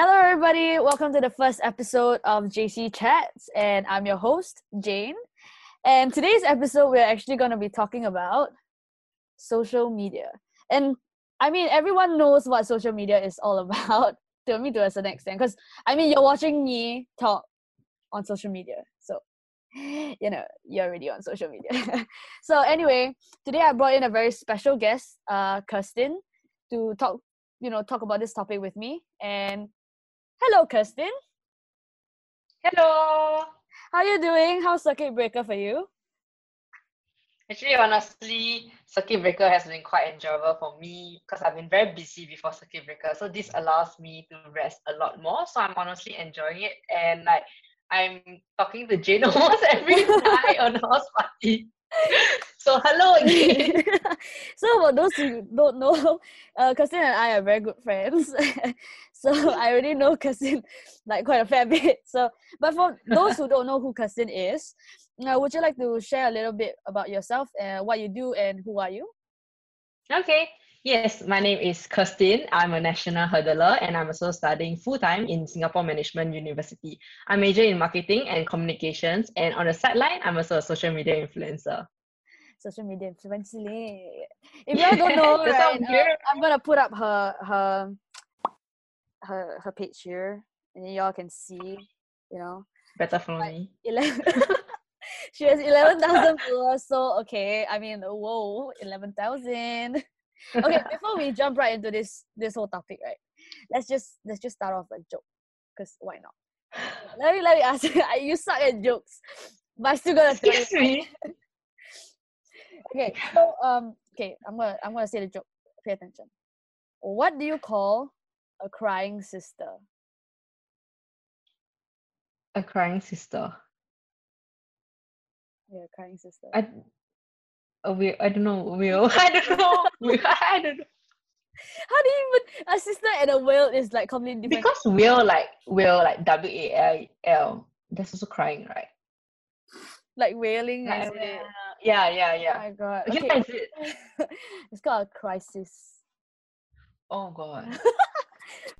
Hello, everybody. Welcome to the first episode of JC Chats, and I'm your host, Jane. And today's episode, we're actually going to be talking about social media. And I mean, everyone knows what social media is all about, to me to a certain extent, because I mean, you're watching me talk on social media. So, you know, you're already on social media. so, anyway, today I brought in a very special guest, uh, Kirsten, to talk you know talk about this topic with me and hello kirsten Hello. how are you doing how's circuit breaker for you Actually, honestly, circuit breaker has been quite enjoyable for me because I've been very busy before circuit breaker. So this allows me to rest a lot more. So I'm honestly enjoying it, and like I'm talking to Jane almost every night on house party. so hello again. so for those who don't know, uh, Kirsten and I are very good friends. so I already know Kirsten like quite a fair bit. So, but for those who don't know who Kirsten is, uh, would you like to share a little bit about yourself and what you do and who are you? Okay. Yes, my name is Kirsten. I'm a national hurdler and I'm also studying full time in Singapore Management University. I major in marketing and communications, and on the sideline, I'm also a social media influencer. Social media influencer. If y'all don't know, right, uh. I'm gonna put up her her her her page here, and then y'all can see. You know, Better follow me. 11 she has 11,000 followers. So, okay, I mean, whoa, 11,000. Okay, before we jump right into this this whole topic, right? Let's just let's just start off a joke, cause why not? Let me let me ask you. You suck at jokes, but I still gonna tell you. Me. Okay, so um, okay, I'm gonna I'm gonna say the joke. Pay attention. What do you call a crying sister? A crying sister. Yeah, crying sister. I, a. I don't know. Will. I don't know. I don't know. How do you even a sister and a whale is like completely different? Because will like will like W A L L. That's also crying, right? like wailing. Like, is it? yeah, yeah, Oh yeah. my god. Okay, Okay. what is it? it's called a crisis. Oh god.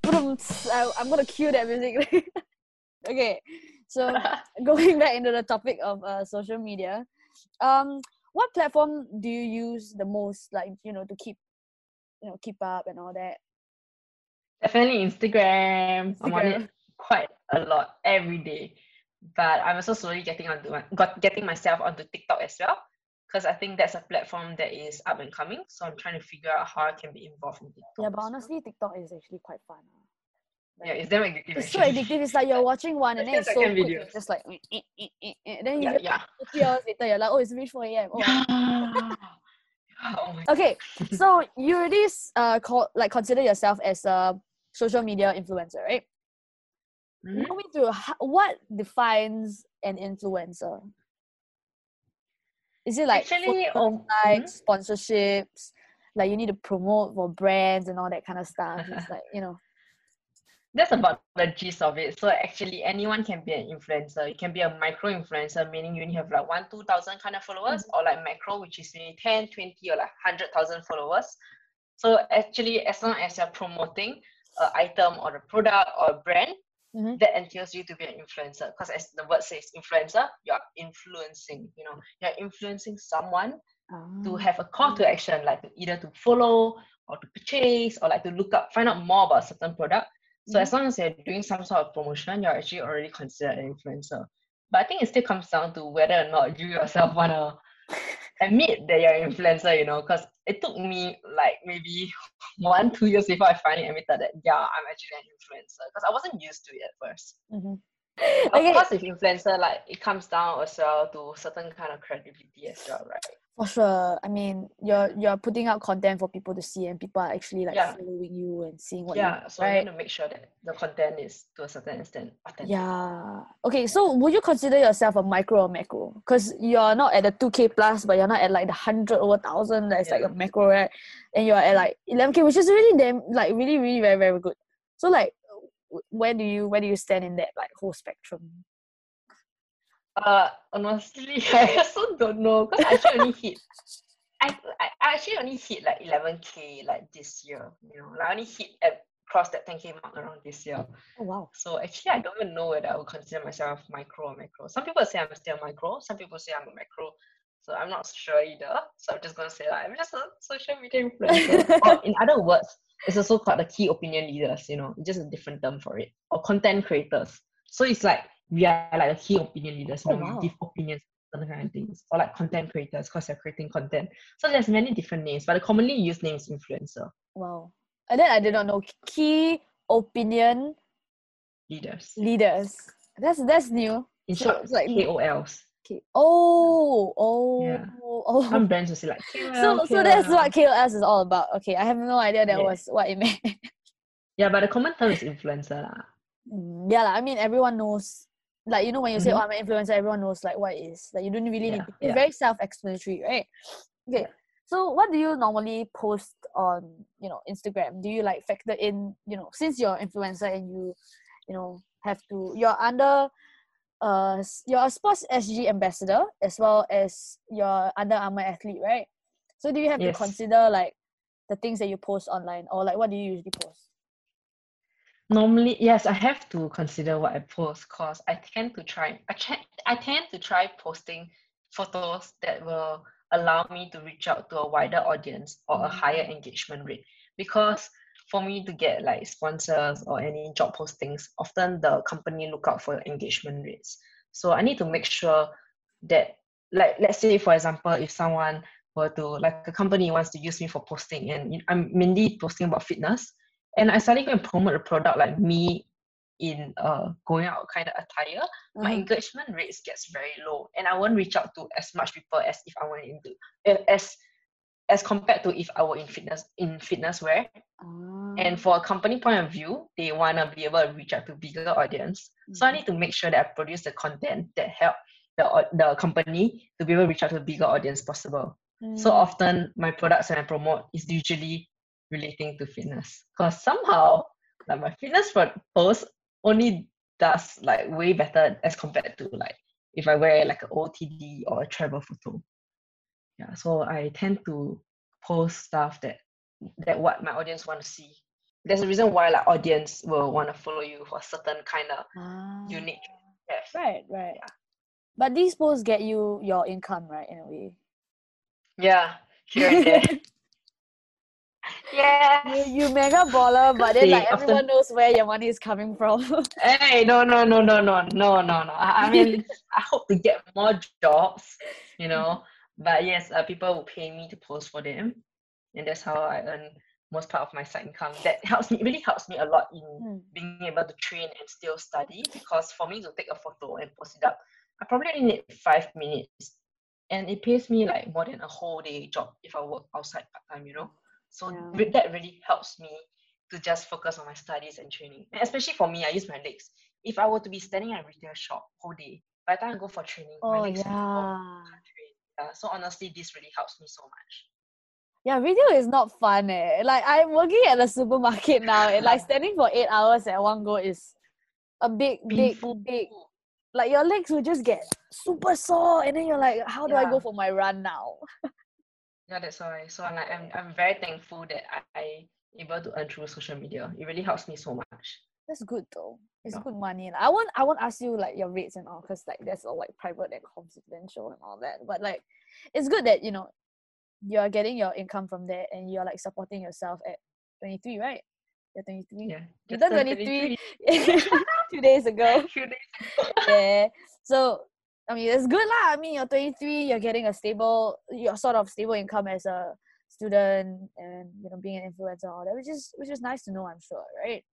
I, I'm gonna cue that music. okay, so going back into the topic of uh, social media, um, what platform do you use the most? Like you know to keep, you know, keep up and all that. Definitely Instagram. I'm on it quite a lot every day. But I'm also slowly getting onto my, got getting myself onto TikTok as well. Because I think that's a platform that is up and coming. So I'm trying to figure out how I can be involved in TikTok. Yeah, but honestly, TikTok is actually quite fun. Ah. Yeah, it's damn addictive. It's so addictive. It's like you're watching one and then it's so quick. videos. It's just like, eh, eh, eh, eh, eh, and then you Yeah, just yeah. three hours later, you're like, oh, it's reached 4 a.m. Oh, Yeah. oh okay so you already uh call, like consider yourself as a social media influencer right Mhm. walk me through what defines an influencer is it like Actually, followers, um, likes sponsorships like you need to promote for brands and all that kind of stuff it's like you know that's about the gist of it. So actually, anyone can be an influencer. You can be a micro influencer, meaning you only have like one, two thousand kind of followers, or like macro, which is maybe 10, 20, or like hundred thousand followers. So actually, as long as you're promoting an item or a product or a brand, Mhm. that entails you to be an influencer. Because as the word says, influencer, you're influencing. You know, you're influencing someone to Ah. have a call to action, like to either to follow or to purchase or like to look up, find out more about a certain product. So as long as you're doing some sort of promotion, you're actually already considered an influencer. But I think it still comes down to whether or not you yourself wanna admit that you're an influencer, you know, because it took me like maybe one, two years before I finally admitted that yeah, I'm actually an influencer. Because I wasn't used to it at first. Mhm. Of Okay. course with influencer, like it comes down as well to certain kind of credibility as well, right? For sure. I mean, you're you're putting out content for people to see, and people are actually like Yeah. following you and seeing what yeah, you so right? need to make sure that the content is to a certain extent authentic. Yeah. Okay. So, would you consider yourself a micro or macro? Because you're not at the two k plus, but you're not at like the hundred over thousand. That's like a macro, right? And you're at like eleven k, which is really damn like really really very very good. So, like, where do you where do you stand in that like whole spectrum? Uh, honestly, I also don't know because I actually only hit. I, I I actually only hit like 11k like this year. You know, like I only hit at cross that 10k mark around this year. Oh wow. So actually, I don't even know whether I would consider myself micro or macro. Some people say I'm still micro. Some people say I'm a macro. So I'm not sure either. So I'm just gonna say like I'm just a social media influencer. or in other words, it's also called the key opinion leaders. You know, it's just a different term for it. Or content creators. So it's like we are like key opinion leaders. so Oh, wow. we give opinions on kind of things. Or like content creators because they're creating content. So there's many different names, but the commonly used name is influencer Wow. And then I did not know key opinion leaders. leaders. That's that's new. In So short, it's like- KOLs. Okay. Oh, oh, Yeah. oh. Some brands will say like so KOL, so that's what KOS is all about. Okay, I have no idea that Yeah. was what it meant. Yeah, but the common term is influencer lah. Mm, yeah, lah, I mean everyone knows. Like you know when you say, Mhm. "Oh, I'm an influencer," everyone knows like what it is. Like you don't really need. To, it's yeah. very self-explanatory, right? Okay. So what do you normally post on you know Instagram? Do you like factor in you know since you're an influencer and you you know have to you're under uh you're a sports SG ambassador as well as you're Under Armour athlete, right? So do you have to consider like the things that you post online or like what do you usually post? Normally, yes, I have to consider what I post because I tend to try. I try, I tend to try posting photos that will allow me to reach out to a wider audience or a higher engagement rate. Because for me to get like sponsors or any job postings, often the company look out for engagement rates. So I need to make sure that, like, let's say for example, if someone were to like a company wants to use me for posting, and I'm mainly posting about fitness, and I suddenly go and promote a product like me in uh going out kind of attire, my Mhm. engagement rates gets very low, and I won't reach out to as much people as if I were into eh, as as compared to if I were in fitness in fitness wear. And for a company point of view, they wanna be able to reach out to bigger audience. So I Mhm. need to make sure that I produce the content that help the the company to be able to reach out to a bigger audience possible. So Mm. often my products when I promote is usually relating to fitness. Because somehow like my fitness post only does like way better as compared to like if I wear like an OTD or a travel photo. Yeah, so I tend to post stuff that that what my audience want to see. There's a reason why like audience will want to follow you for certain kind of Ah. unique yes. Right, right. But these posts get you your income, right? In a way. Yeah, here and there. Yeah. You, you mega baller, but then like often- everyone knows where your money is coming from. Hey, no, no, no, no, no, no, no, no. I, I mean, I hope to get more jobs, you know. But yes, uh, people will pay me to post for them, and that's how I earn most part of my side income. That helps me, really helps me a lot in Mm. being able to train and still study. Because for me to take a photo and post it up, I probably only need five minutes, and it pays me like more than a whole day job if I work outside part time, you know. So Yeah. that really helps me to just focus on my studies and training. And especially for me, I use my legs. If I were to be standing at a retail shop whole day, by the time I go for training, my oh legs be gone. yeah. can't. Yeah, so honestly, this really helps me so much. Yeah, retail is not fun eh. Like I'm working at the supermarket now and like standing for eight hours at one go is a big, big, Painful. big like your legs will just get super sore and then you're like, how do I go for my run now? Yeah, that's why. So I'm like, I'm, I'm very thankful that I, I able to earn through social media. It really helps me so much. That's good though. It's Yeah. good money. I won't I won't ask you like your rates and all because like that's all like private and confidential and all that. But like it's good that you know you're getting your income from there and you're like supporting yourself at 23, right? You're 23. Yeah. You just turned turned 23 two days ago. Few days yeah. So I mean it's good lah. I mean you're 23, you're getting a stable your sort of stable income as a student and you know being an influencer all that, which is which is nice to know, I'm sure, right?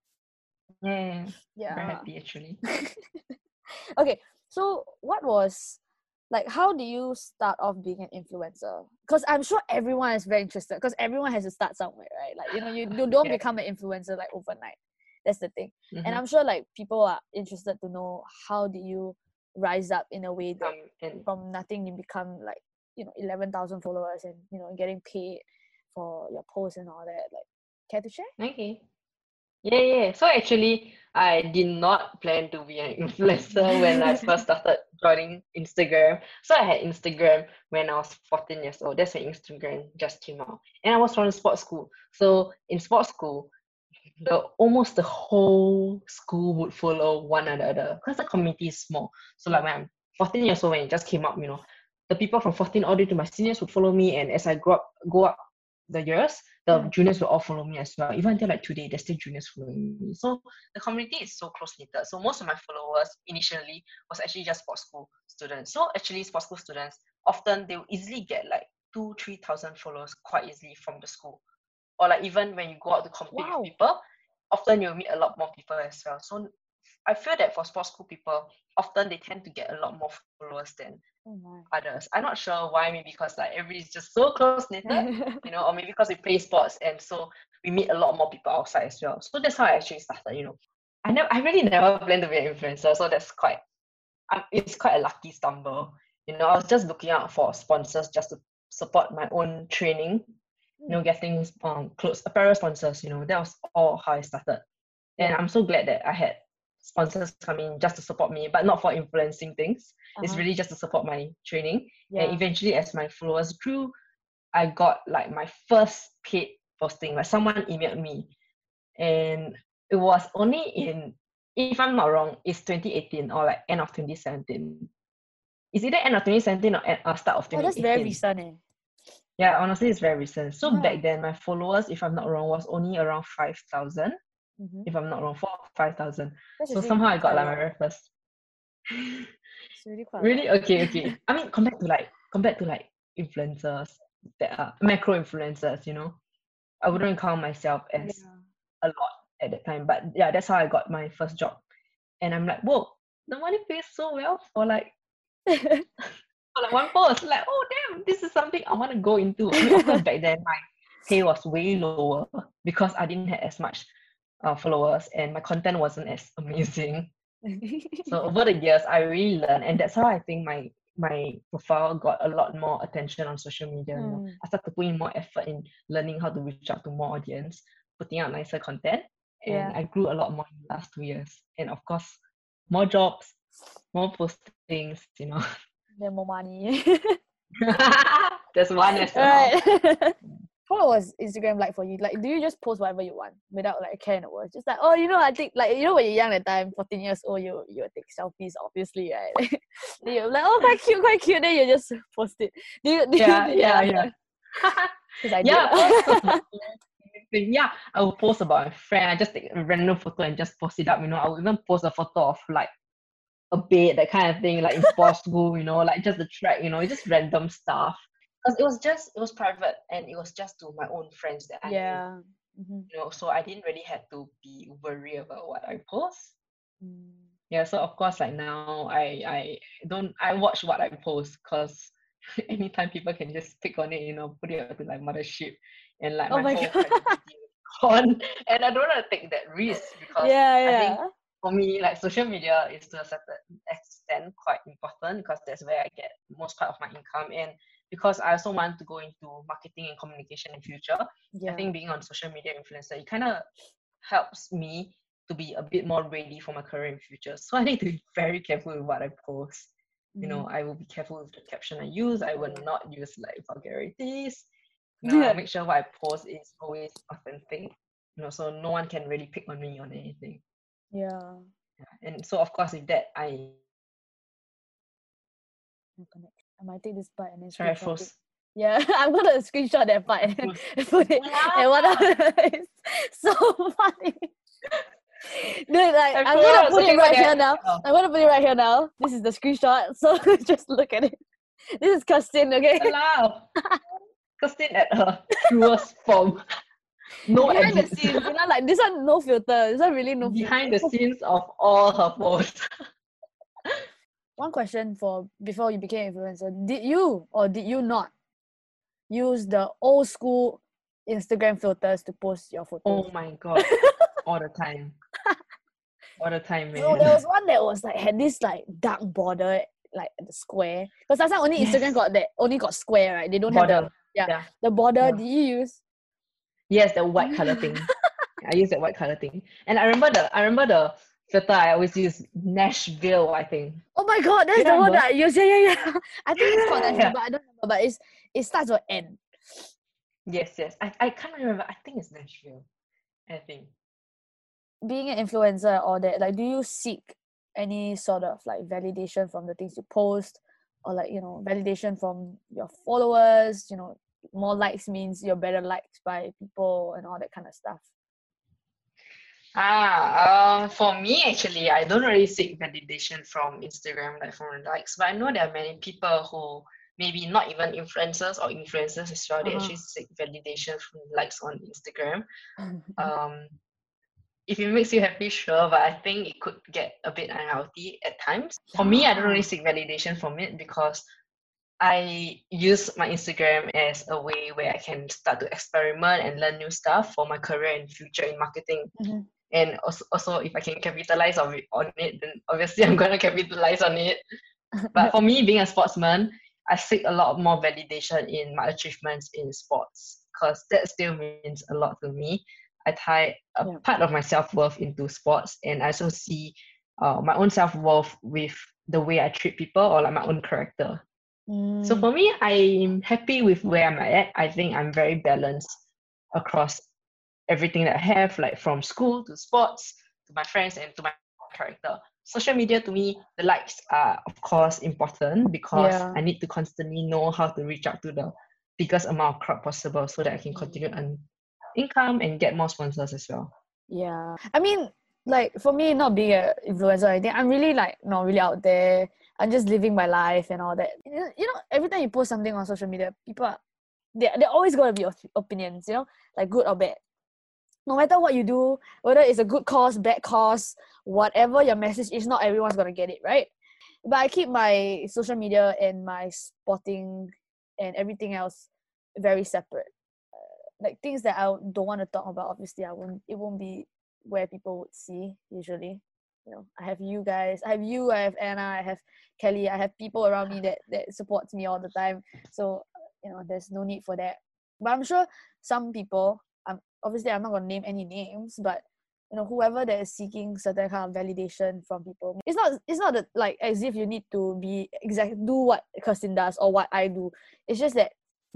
Yeah. Yeah. Very happy actually. okay, so what was like how do you start off being an influencer? Because I'm sure everyone is very interested because everyone has to start somewhere, right? Like you know, you, you don't Yeah. become an influencer like overnight. That's the thing. And Mhm. I'm sure like people are interested to know how did you rise up in a way that and from nothing you become like, you know, eleven thousand followers and you know, getting paid for your posts and all that. Like care to share? Okay. Yeah, yeah. So actually, I did not plan to be an influencer when I first started joining Instagram. So I had Instagram when I was 14 years old. That's when Instagram just came out. And I was from sports school. So in sports school, the almost the whole school would follow one another because the community is small. So like when I'm 14 years old when it just came up, you know, the people from 14 all the way to my seniors would follow me and as I grow up go up the years, the Yeah. juniors will all follow me as well. Even until like today, there's still juniors following me. So the community is so close knitted. So most of my followers initially was actually just sports school students. So actually sports school students often they will easily get like two, three thousand followers quite easily from the school. Or like even when you go out to compete Wow. with people, often you'll meet a lot more people as well. So I feel that for sports school people, often they tend to get a lot more followers than Oh others. I'm not sure why, maybe because like everybody's just so close knitted you know, or maybe because we play sports and so we meet a lot more people outside as well. So that's how I actually started, you know. I never I really never planned to be an influencer, so that's quite um, it's quite a lucky stumble. You know, I was just looking out for sponsors just to support my own training, you know, getting um clothes apparel sponsors, you know, that was all how I started. And I'm so glad that I had sponsors come in just to support me, but not for influencing things. It's Uh-huh. really just to support my training. yeah. And eventually, as my followers grew, I got like my first paid posting. Like someone emailed me, and it was only in, if I'm not wrong, it's 2018 or like end of 2017. It's either end of 2017 or end, uh, start of 2018. oh, 2018. that's very recent. Eh? Yeah, honestly, it's very recent. So Yeah. back then, my followers, if I'm not wrong, was only around 5,000. Mhm. If I'm not wrong, four, 5,000. So actually somehow I got like a my very first. It's really quite. Really? Okay, okay. I mean, compared to like compared to like influencers that are macro influencers, you know, I wouldn't count myself as Yeah. a lot at that time. But yeah, that's how I got my first job. And I'm like, whoa, the money pays so well for like like one post. Like, oh damn, this is something I want to go into. I mean, of course, back then my pay was way lower because I didn't have as much uh, followers and my content wasn't as amazing. So over the years, I really learned, and that's how I think my my profile got a lot more attention on social media. You know, Mm. I started putting more effort in learning how to reach out to more audience, putting out nicer content, and Yeah. I grew a lot more in the last two years. And of course, more jobs, more postings. You know, Then more money. there's one as well. right. What was Instagram like for you? Like, do you just post whatever you want without like a care in the world? Just like, oh, you know, I think like you know when you're young at the time, 14 years old, you you take selfies, obviously, right? then you're like, oh, quite cute, quite cute. Then you just post it. Do you? Do Yeah, you, yeah, yeah. Yeah, did. post about anything. yeah, I will post about a friend. I just take a random photo and just post it up. You know, I will even post a photo of like a bed, that kind of thing, like in sports school. You know, like just the track. You know, it's just random stuff. Because it was just it was private and it was just to my own friends that I knew. yeah. Mhm. You know, so I didn't really have to be worried about what I post. Mm. Yeah, so of course, like now, I I don't I watch what I post because anytime people can just pick on it, you know, put it up to like mothership, and like Oh my, my whole is. And I don't want to take that risk because Yeah, I think for me, like social media is to a certain extent quite important because that's where I get most part of my income, and because I also want to go into marketing and communication in future. yeah. I think being on social media influencer, it kind of helps me to be a bit more ready for my career in future. So I need to be very careful with what I post. You know, Mm. I will be careful with the caption I use. I will not use like vulgarities. You know, I make sure what I post is always authentic. You know, so no one can really pick on me on anything. Yeah. And so of course with that I. I might take this part and then sorry I froze. Yeah, I'm gonna screenshot that part and put it. And what it's so funny. Dude, like I I'm gonna put it right here now. Oh. I'm gonna put it right here now. This is the screenshot. So just look at it. This is Kirsten, okay? Allow. Kirsten at her truest form. No Behind the scenes, you know, like this one no filter. This one really no behind the scenes of all her posts. One question for before you became influencer. Did you or did you not use the old school Instagram filters to post your photos? Oh my god. all the time. All the time, man. No, there was one that was like had this like dark border like the square. Because last time only Instagram Yes. got that only got square, right? They don't have the yeah. yeah. the border. Yeah. Did you use? Yes, the white color thing. I use that white color thing. And I remember the I remember the filter I always use Nashville, I think. Oh my god, that's the one remember? that I use. Yeah, yeah, yeah. I think it's called that, Yeah. but I don't remember. But it's it starts with N. Yes, yes. I, I can't remember. I think it's Nashville. I think. being an influencer or that like do you seek any sort of like validation from the things you post or like you know validation from your followers you know more likes means you're better liked by people and all that kind of stuff Ah, uh, for me actually, I don't really seek validation from Instagram, like from likes, but I know there are many people who maybe not even influencers or influencers as well. They uh-huh. actually seek validation from likes on Instagram. um, if it makes you happy, sure, but I think it could get a bit unhealthy at times. For me, I don't really seek validation from it because I use my Instagram as a way where I can start to experiment and learn new stuff for my career and future in marketing. Mm-hmm and also, also if I can capitalize on it, on it, then obviously I'm gonna capitalize on it. But for me, being a sportsman, I seek a lot more validation in my achievements in sports because that still means a lot to me. I tie a yeah. part of my self worth into sports, and I also see uh, my own self worth with the way I treat people or like my own character. Mm. So for me, I'm happy with where I'm at. I think I'm very balanced across everything that I have, like from school to sports to my friends and to my character. Social media to me, the likes are of course important because yeah. I need to constantly know how to reach out to the biggest amount of crowd possible so that I can continue earn income and get more sponsors as well. Yeah. I mean, like for me not being an influencer I think I'm really like not really out there. I'm just living my life and all that. You know, every time you post something on social media, people are, they they're always gonna be opinions, you know, like good or bad no matter what you do, whether it's a good cause, bad cause, whatever your message is, not everyone's gonna get it, right? But I keep my social media and my sporting and everything else very separate. Uh, like things that I don't want to talk about, obviously, I won't. It won't be where people would see usually. You know, I have you guys, I have you, I have Anna, I have Kelly, I have people around me that that supports me all the time. So you know, there's no need for that. But I'm sure some people um obviously I'm not gonna name any names, but you know whoever that is seeking certain kind of validation from people it's not it's not that, like as if you need to be exact do what Kirsten does or what I do it's just that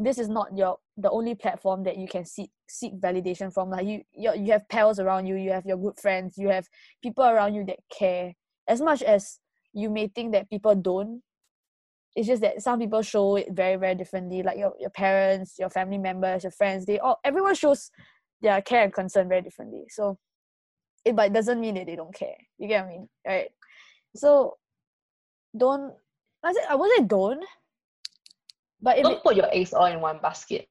this is not your the only platform that you can seek seek validation from like you you, you have pals around you you have your good friends you have people around you that care as much as you may think that people don't it's just that some people show it very very differently like your, your parents your family members your friends they all everyone shows their care and concern very differently. So it but it doesn't mean that they don't care. You get what I mean? Right. So don't I said I wasn't don't. But don't it, put your eggs all in one basket.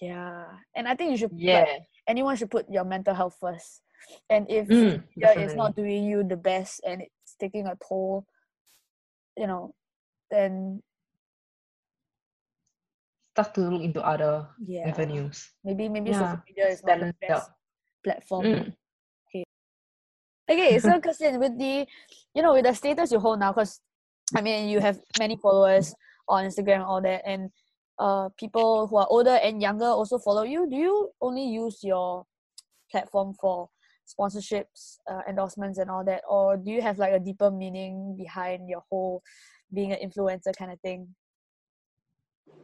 Yeah. And I think you should yeah. Like, anyone should put your mental health first. And if mm, yeah, it's not doing you the best and it's taking a toll, you know, then start to look into other yeah. avenues. Maybe maybe yeah. social media is not the best platform. Mm. Okay. Okay, so Kirsten, with the you know with the status you hold now, because I mean you have many followers on Instagram and all that, and uh people who are older and younger also follow you. Do you only use your platform for sponsorships, uh, endorsements, and all that, or do you have like a deeper meaning behind your whole being an influencer kind of thing?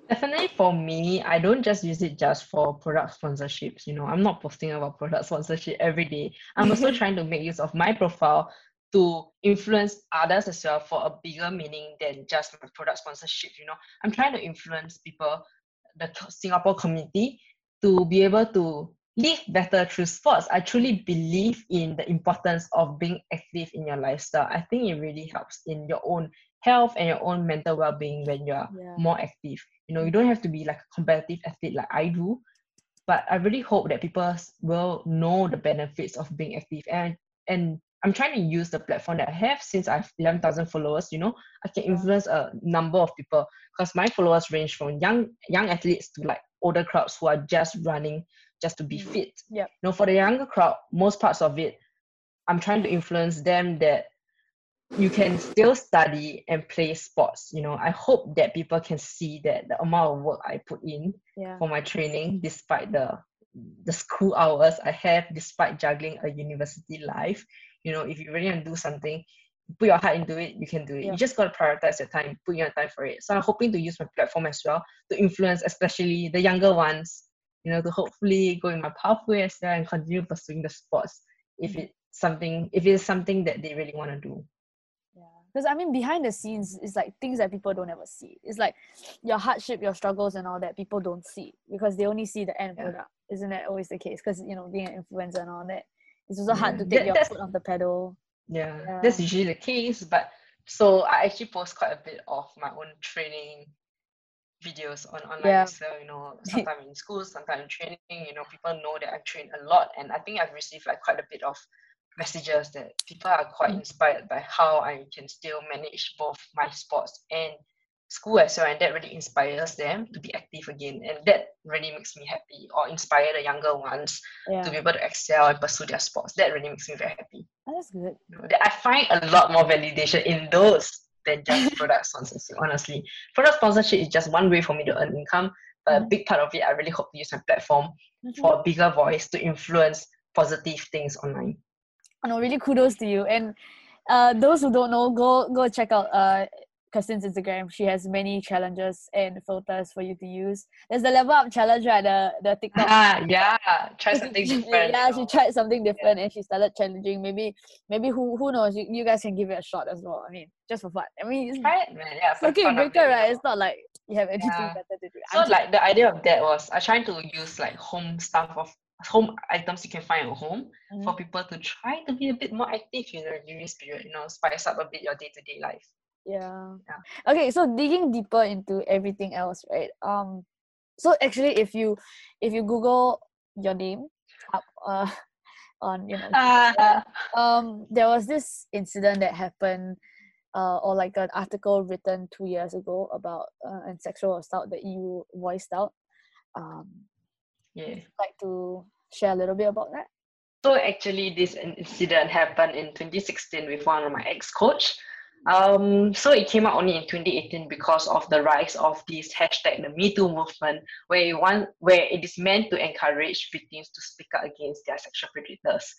Definitely for me, I don't just use it just for product sponsorships. You know, I'm not posting about product sponsorship every day. I'm also trying to make use of my profile to influence others as well for a bigger meaning than just my product sponsorship. You know, I'm trying to influence people, the Singapore community, to be able to live better through sports. I truly believe in the importance of being active in your lifestyle. I think it really helps in your own health and your own mental well-being when you're yeah. more active you know you don't have to be like a competitive athlete like i do but i really hope that people will know the benefits of being active and and i'm trying to use the platform that i have since i have 11000 followers you know i can influence a number of people because my followers range from young young athletes to like older crowds who are just running just to be mm. fit yeah you know for the younger crowd most parts of it i'm trying to influence them that you can still study and play sports you know i hope that people can see that the amount of work i put in yeah. for my training despite the the school hours i have despite juggling a university life you know if you really want to do something put your heart into it you can do it yeah. you just got to prioritize your time put your time for it so i'm hoping to use my platform as well to influence especially the younger ones you know to hopefully go in my pathway as well and continue pursuing the sports if mm. it's something if it's something that they really want to do Yeah, because I mean, behind the scenes, it's like things that people don't ever see. It's like your hardship, your struggles, and all that people don't see because they only see the end Yeah. product. Isn't that always the case? Because you know, being an influencer and all that, it's also hard to take that- your foot off the pedal. yeah, Yeah. that's usually the case but so i actually post quite a bit of my own training videos on online Yeah. as well you know sometimes in school sometimes in training you know people know that i train a lot and i think i've received like quite a bit of messages that people are quite Mm. inspired by how i can still manage both my sports and school as well and that really inspires them to be active again and that really makes me happy or inspire the younger ones Yeah, to be able to excel and pursue their sports that really makes me very happy Oh, that's good. I find a lot more validation in those than just product sponsorship, honestly. Product sponsorship is just one way for me to earn income, but a Mhm. big part of it, I really hope to use my platform Mhm. for a bigger voice to influence positive things online. Oh, no, really kudos to you. And uh, those who don't know, go go check out uh Kirsten's Instagram. She has many challenges and filters for you to use. There's the level up challenge, right? The the TikTok. Ah, yeah, try something different. Yeah, she tried something different and she started challenging. Maybe maybe who who knows? You, you guys can give it a shot as well. I mean, just for fun. I mean, it's Try it, man. Yeah, for it, breaker, right? It's not like you have anything Yeah. better to do. So I'm like the idea of that was I trying to use like home stuff of home items you can find at home for Mhm. people to try to be a bit more active you know during this period, you know, spice up a bit your day to day life. Yeah. Yeah. Okay, so digging deeper into everything else, right? Um, so actually, if you if you Google your name up uh on you know Ah, um there was this incident that happened uh or like an article written two years ago about uh, and sexual assault that you voiced out um yeah. like to share a little bit about that So actually, this incident happened in 2016 with one of my ex-coach. Um, so it came out only in 2018 because of the rise of this hashtag, the Me Too movement, where it want, where it is meant to encourage victims to speak out against their sexual predators.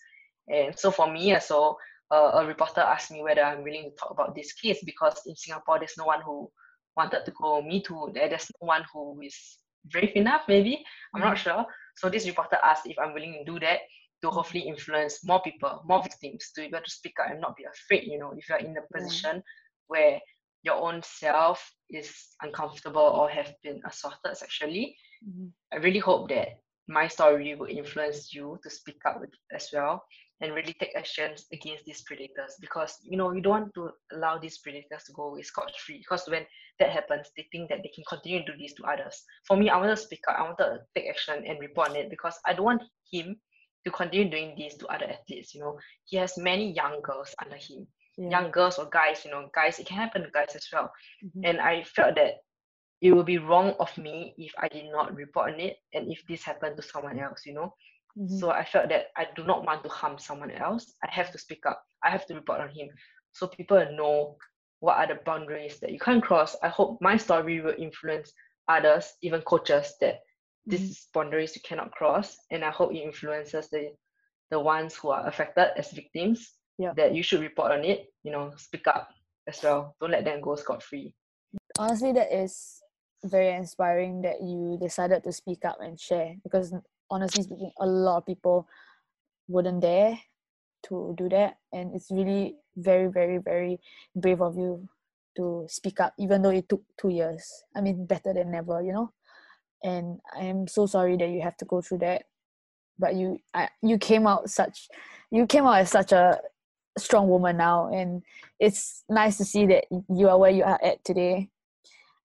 And so for me, so uh, a reporter asked me whether I'm willing to talk about this case because in Singapore there's no one who wanted to go Me Too. There's no one who is brave enough, maybe. I'm not sure. So this reporter asked if I'm willing to do that to hopefully influence more people, more victims to be able to speak up and not be afraid. You know, if you're in a position where your own self is uncomfortable or have been assaulted sexually, Mhm. I really hope that my story will influence you to speak up as well and really take actions against these predators because you know you don't want to allow these predators to go away scot free because when that happens they think that they can continue to do this to others for me i wanted to speak up i wanted to take action and report on it because i don't want him to continue doing this to other athletes you know he has many young girls under him yeah. young girls or guys you know guys it can happen to guys as well Mhm. and I felt that it would be wrong of me if I did not report on it and if this happened to someone else, you know. Mhm. So I felt that I do not want to harm someone else. I have to speak up. I have to report on him. So people know what are the boundaries that you can't cross. I hope my story will influence others, even coaches, that this is mm-hmm. boundaries you cannot cross. And I hope it influences the the ones who are affected as victims. Yeah. That you should report on it, you know, speak up as well. Don't let them go scot free. honestly that is very inspiring that you decided to speak up and share because honestly speaking a lot of people wouldn't dare to do that and it's really very very very brave of you to speak up even though it took two years i mean better than never you know and i am so sorry that you have to go through that. But you I, you came out such you came out as such a strong woman now and it's nice to see that you are where you are at today.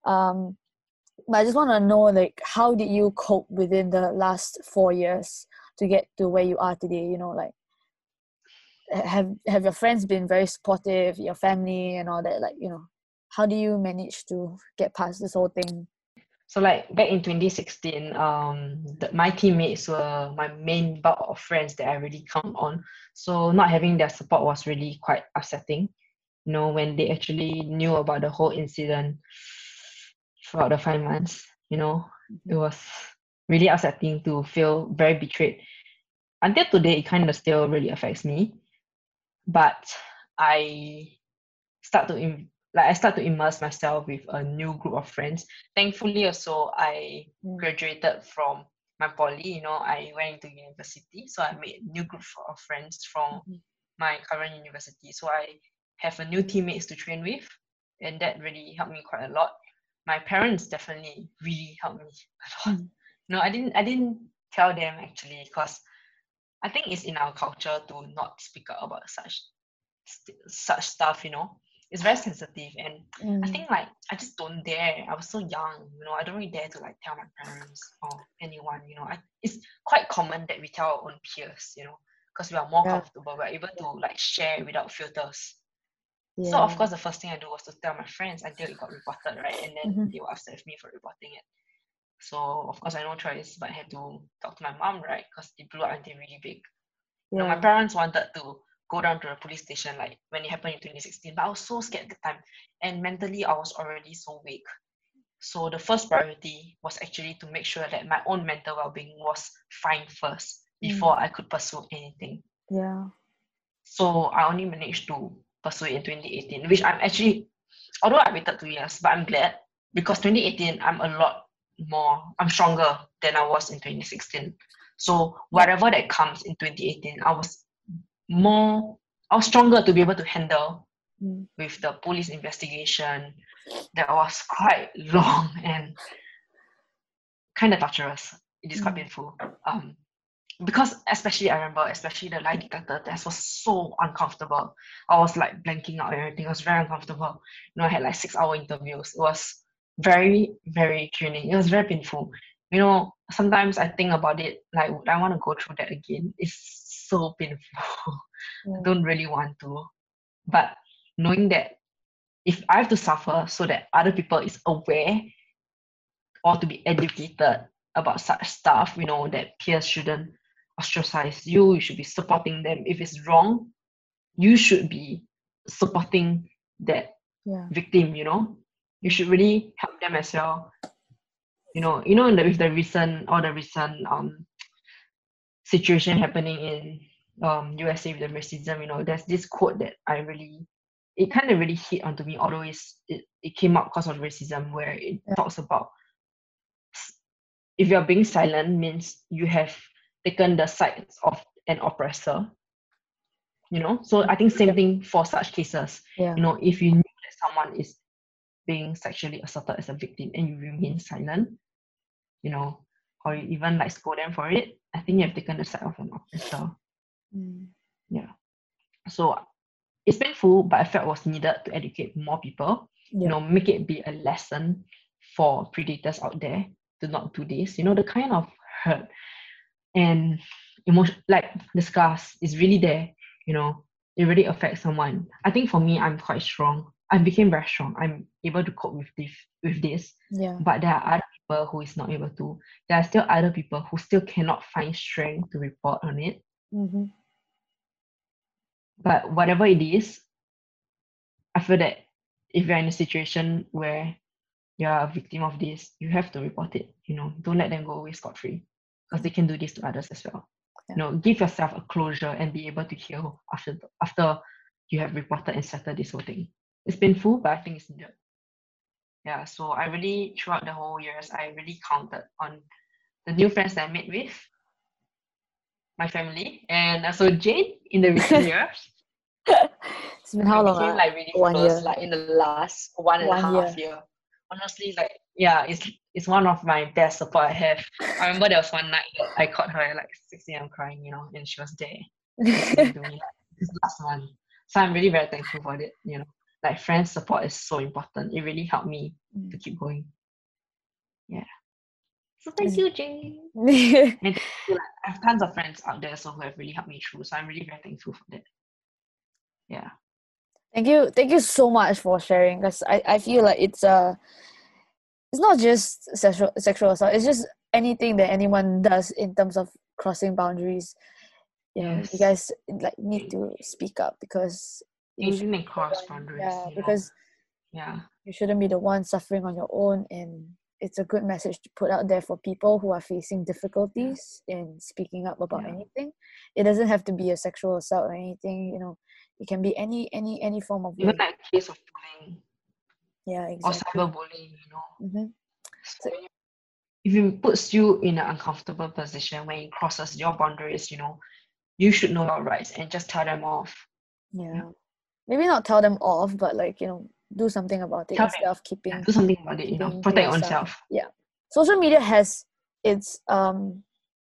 Um but i just want to know like how did you cope within the last four years to get to where you are today? You know like have have your friends been very supportive your family and all that? Like you know how do you manage to get past this whole thing So like back in 2016, um, the, my teammates were my main bulk of friends that I really count on. So not having their support was really quite upsetting. You know, when they actually knew about the whole incident throughout the five months, you know, it was really upsetting to feel very betrayed. Until today, it kind of still really affects me. But I start to like I start to immerse myself with a new group of friends. Thankfully, also I Mm. graduated from my poly. You know, I went into university, so I made new group of friends from Mhm. my current university. So I have a new teammates to train with, and that really helped me quite a lot. My parents definitely really helped me a lot. Mm. No, I didn't I didn't tell them actually because I think it's in our culture to not speak out about such st- such stuff, you know. It's very sensitive and I Mm. think like I just don't dare. I was so young, you know. I don't really dare to like tell my parents or anyone, you know. I, it's quite common that we tell our own peers, you know, because we are more Yeah. comfortable. We're able to like share without filters. yeah. So of course, the first thing I do was to tell my friends until it got reported, right? And then Mhm. they were upset with me for reporting it. So of course, I had no choice, but I had to talk to my mom, right? Because it blew up until really big. You know, my parents wanted to go down to the police station like when it happened in 2016, but I was so scared at the time, and mentally I was already so weak. So the first priority was actually to make sure that my own mental well-being was fine first Mm. before I could pursue anything. yeah. So I only managed to pursue it in 2018, which I'm actually, although I waited two years, but I'm glad because 2018 I'm a lot more, I'm stronger than I was in 2016. So whatever that comes in 2018, I was more, or stronger to be able to handle Mm. with the police investigation that was quite long and kind of torturous. It is quite Mm. painful. Um, because especially I remember, especially the lie detector test was so uncomfortable. I was like blanking out and everything. It was very uncomfortable. You know, I had like six hour interviews. It was very, very draining. It was very painful. You know, sometimes I think about it, like would I want to go through that again? It's so painful. I don't really want to. But knowing that if I have to suffer so that other people is aware or to be educated about such stuff, you know, that peers shouldn't ostracize you, you should be supporting them. If it's wrong, you should be supporting that Yeah. victim, you know. You should really help them as well. You know, you know, with the recent or the recent um situation happening in um USA with the racism, you know, there's this quote that I really it kind of really hit onto me, although it's, it, it came up because of racism where it Yeah. talks about if you're being silent means you have taken the sides of an oppressor. You know, so I think same thing for such cases Yeah. you know, if you knew that someone is being sexually assaulted as a victim and you remain silent, you know, or you even like scold them for it, I think you have taken the side of an oppressor. Mm. Yeah. So it's painful, but I felt it was needed to educate more people, you know, make it be a lesson for predators out there to not do this. You know, the kind of hurt and emotion, like the scars is really there, you know, it really affects someone. I think for me, I'm quite strong. I became very strong. I'm able to cope with this with this. Yeah. But there are other people who is not able to. There are still other people who still cannot find strength to report on it. Mm-hmm. But whatever it is, I feel that if you're in a situation where you're a victim of this, you have to report it. You know, don't let them go away scot free because they can do this to others as well. Yeah. You know, give yourself a closure and be able to heal after after you have reported and settled this whole thing. It's painful, but I think it's needed. Yeah, so I really throughout the whole years, I really counted on the new friends that I made with my family and also Jane in the recent years. It's been how long? became ah? like really One close, year. like in the last one and a half year. Honestly, like yeah, it's it's one of my best support I have. I remember there was one night that I caught her at like 6 a.m. crying, you know, and she was there like this last one. So I'm really very thankful for it, you know. Like friends support is so important. It really helped me Mm. to keep going. Yeah. So thank you, Jane. And like, I have tons of friends out there so who have really helped me through. So I'm really very thankful for that. Yeah. Thank you, thank you so much for sharing. Because I, I feel like it's uh it's not just sexual sexual assault. It's just anything that anyone does in terms of crossing boundaries. You know, Yes. you guys like need to speak up because you should, Even in cross boundaries. yeah, you know. because yeah. you shouldn't be the one suffering on your own, and it's a good message to put out there for people who are facing difficulties in speaking up about Yeah. anything. It doesn't have to be a sexual assault or anything. You know, it can be any any any form of Even like case of bullying Yeah, or exactly. cyberbullying, you know. hmm So when if it puts you in an uncomfortable position when it crosses your boundaries, you know, you should know your rights and just tell them off. Yeah. Maybe not tell them off, but like, you know, do something about it Tell instead of keeping Yeah, do something about it, you know, protect your own yourself. self. Yeah. Social media has its um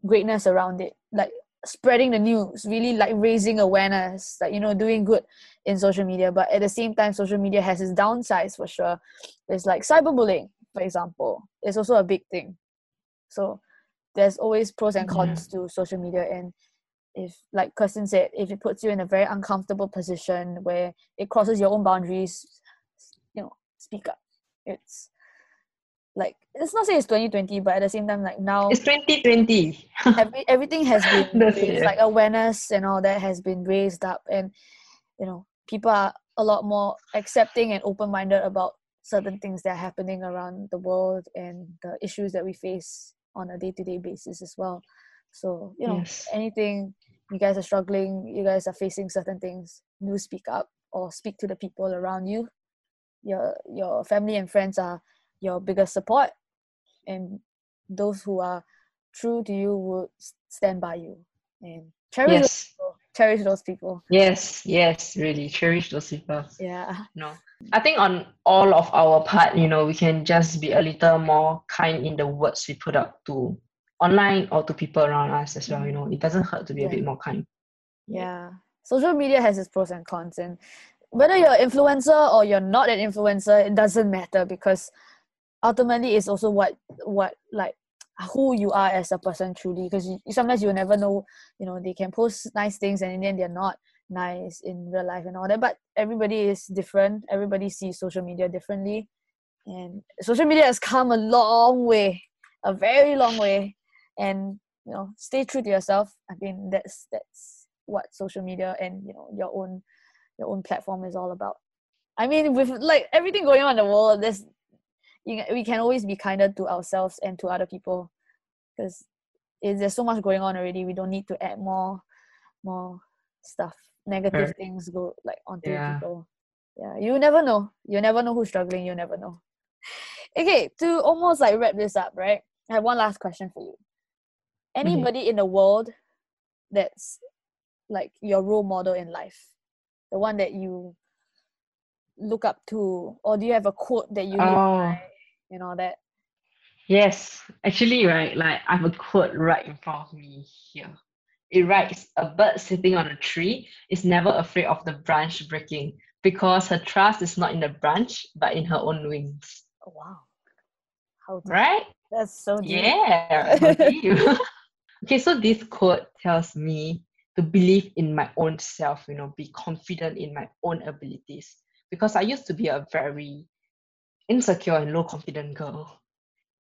greatness around it. Like spreading the news, really like raising awareness, like you know, doing good in social media. But at the same time, social media has its downsides for sure. There's like cyberbullying, for example. It's also a big thing. So there's always pros and cons to social media and if like Kirsten said, if it puts you in a very uncomfortable position where it crosses your own boundaries, you know, speak up. It's like it's not say it's 2020, but at the same time, like now It's 2020. every, everything has been raised, like awareness and all that has been raised up and you know people are a lot more accepting and open-minded about certain things that are happening around the world and the issues that we face on a day-to-day basis as well so you know Yes. anything you guys are struggling you guys are facing certain things do speak up or speak to the people around you your your family and friends are your biggest support and those who are true to you will stand by you and cherish those Yes. people, cherish those people Yes, yes, really cherish those people. yeah No. I think on all of our part, you know, we can just be a little more kind in the words we put out to online or to people around us as well. You mm. know, it doesn't hurt to be a bit more kind. yeah. Social media has its pros and cons and whether you're an influencer or you're not an influencer it doesn't matter because ultimately it's also what what like who you are as a person truly because you, sometimes you never know you know they can post nice things and in the end they're not nice in real life and all that but everybody is different. Everybody sees social media differently. And social media has come a long way a very long way and you know stay true to yourself. I mean that's that's what social media and you know your own your own platform is all about. I mean with like everything going on in the world there's you, we can always be kinder to ourselves and to other people. Because there's so much going on already we don't need to add more more stuff. Negative things go like onto Yeah. people. Yeah you never know. You never know who's struggling you never know. Okay to almost like wrap this up right i have one last question for you Mm-hmm. anybody in the world that's like your role model in life the one that you look up to or do you have a quote that you Oh, by and all that yes. Actually, right, like I have a quote right in front of me here. It writes, A bird sitting on a tree is never afraid of the branch breaking because her trust is not in the branch but in her own wings. oh wow how deep. Right? that's so deep Yeah. okay, so this quote tells me to believe in my own self, you know, be confident in my own abilities. Because I used to be a very insecure and low confident girl.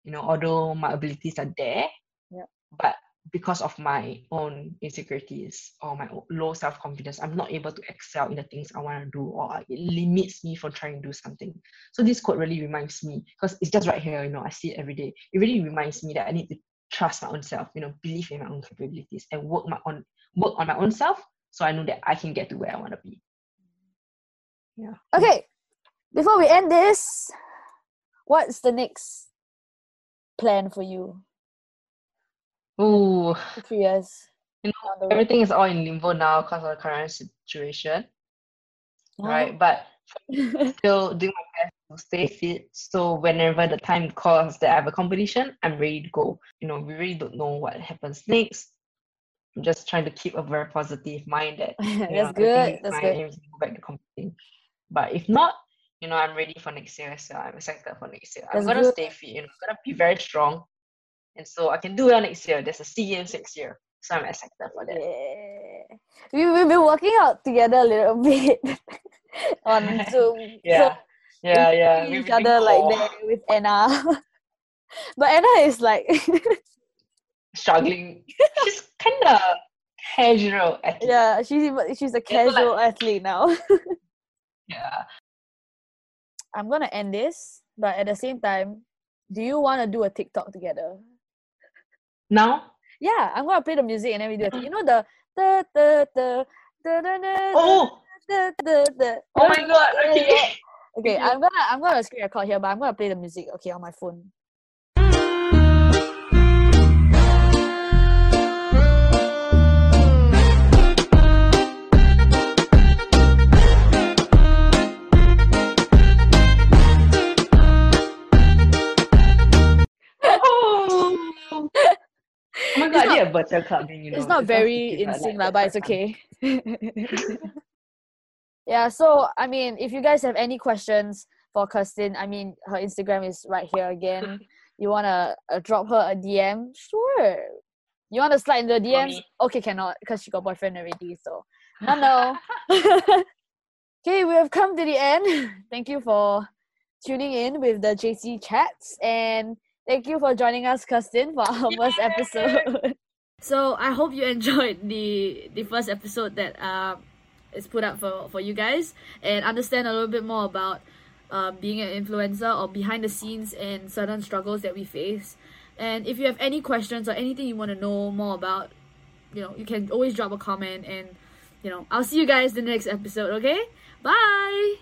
You know, although my abilities are there, Yep. but because of my own insecurities or my low self confidence, I'm not able to excel in the things I want to do, or it limits me from trying to do something. So this quote really reminds me because it's just right here, you know, I see it every day. It really reminds me that I need to trust my own self, you know, believe in my own capabilities and work my own work on my own self so I know that I can get to where I want to be. Yeah. okay before we end this what's the next plan for you Oh, for three years You know, everything is all in limbo now because of the current situation, right? Oh. But still doing my best to stay fit. So whenever the time calls that I have a competition, I'm ready to go. You know, we really don't know what happens next. I'm just trying to keep a very positive mind that know, that's everything good that's good and we go back to competing. But if not, you know, I'm ready for next year. So I'm excited for next year. I'm gonna good. stay fit. You know, I'm gonna be very strong, and so I can do well next year. There's a SEA Games next year, so I'm excited for that. yeah we, we've been working out together a little bit on zoom Yeah, so yeah, we yeah. each other like core, there with anna but anna is like struggling. She's kind of casual athlete. yeah she's she's a so like- casual athlete now Yeah. i'm gonna end this but at the same time do you want to do a tiktok together Now, yeah i'm gonna play the music and then we do it mm. you know the the the the the the the oh, the the the oh my god. Okay. Okay, mm-hmm. I'm gonna I'm gonna screen record here, but I'm gonna play the music. Okay, on my phone. oh my god, it's not, I virtual clubbing, you know. It's not it's very in sync, like, but it's okay. yeah, so I mean, if you guys have any questions for Kirsten, I mean, her Instagram is right here again. You wanna uh, drop her a DM? Sure. You wanna slide in the DMs? Okay, cannot because she got boyfriend already. So no, no. okay, we have come to the end. Thank you for tuning in with the JC chats and thank you for joining us, Kirsten, for our first episode. so I hope you enjoyed the the first episode that um is put up for for you guys and understand a little bit more about uh, being an influencer or behind the scenes and certain struggles that we face. And if you have any questions or anything you want to know more about, you know, you can always drop a comment and you know, I'll see you guys the next episode, okay? Bye!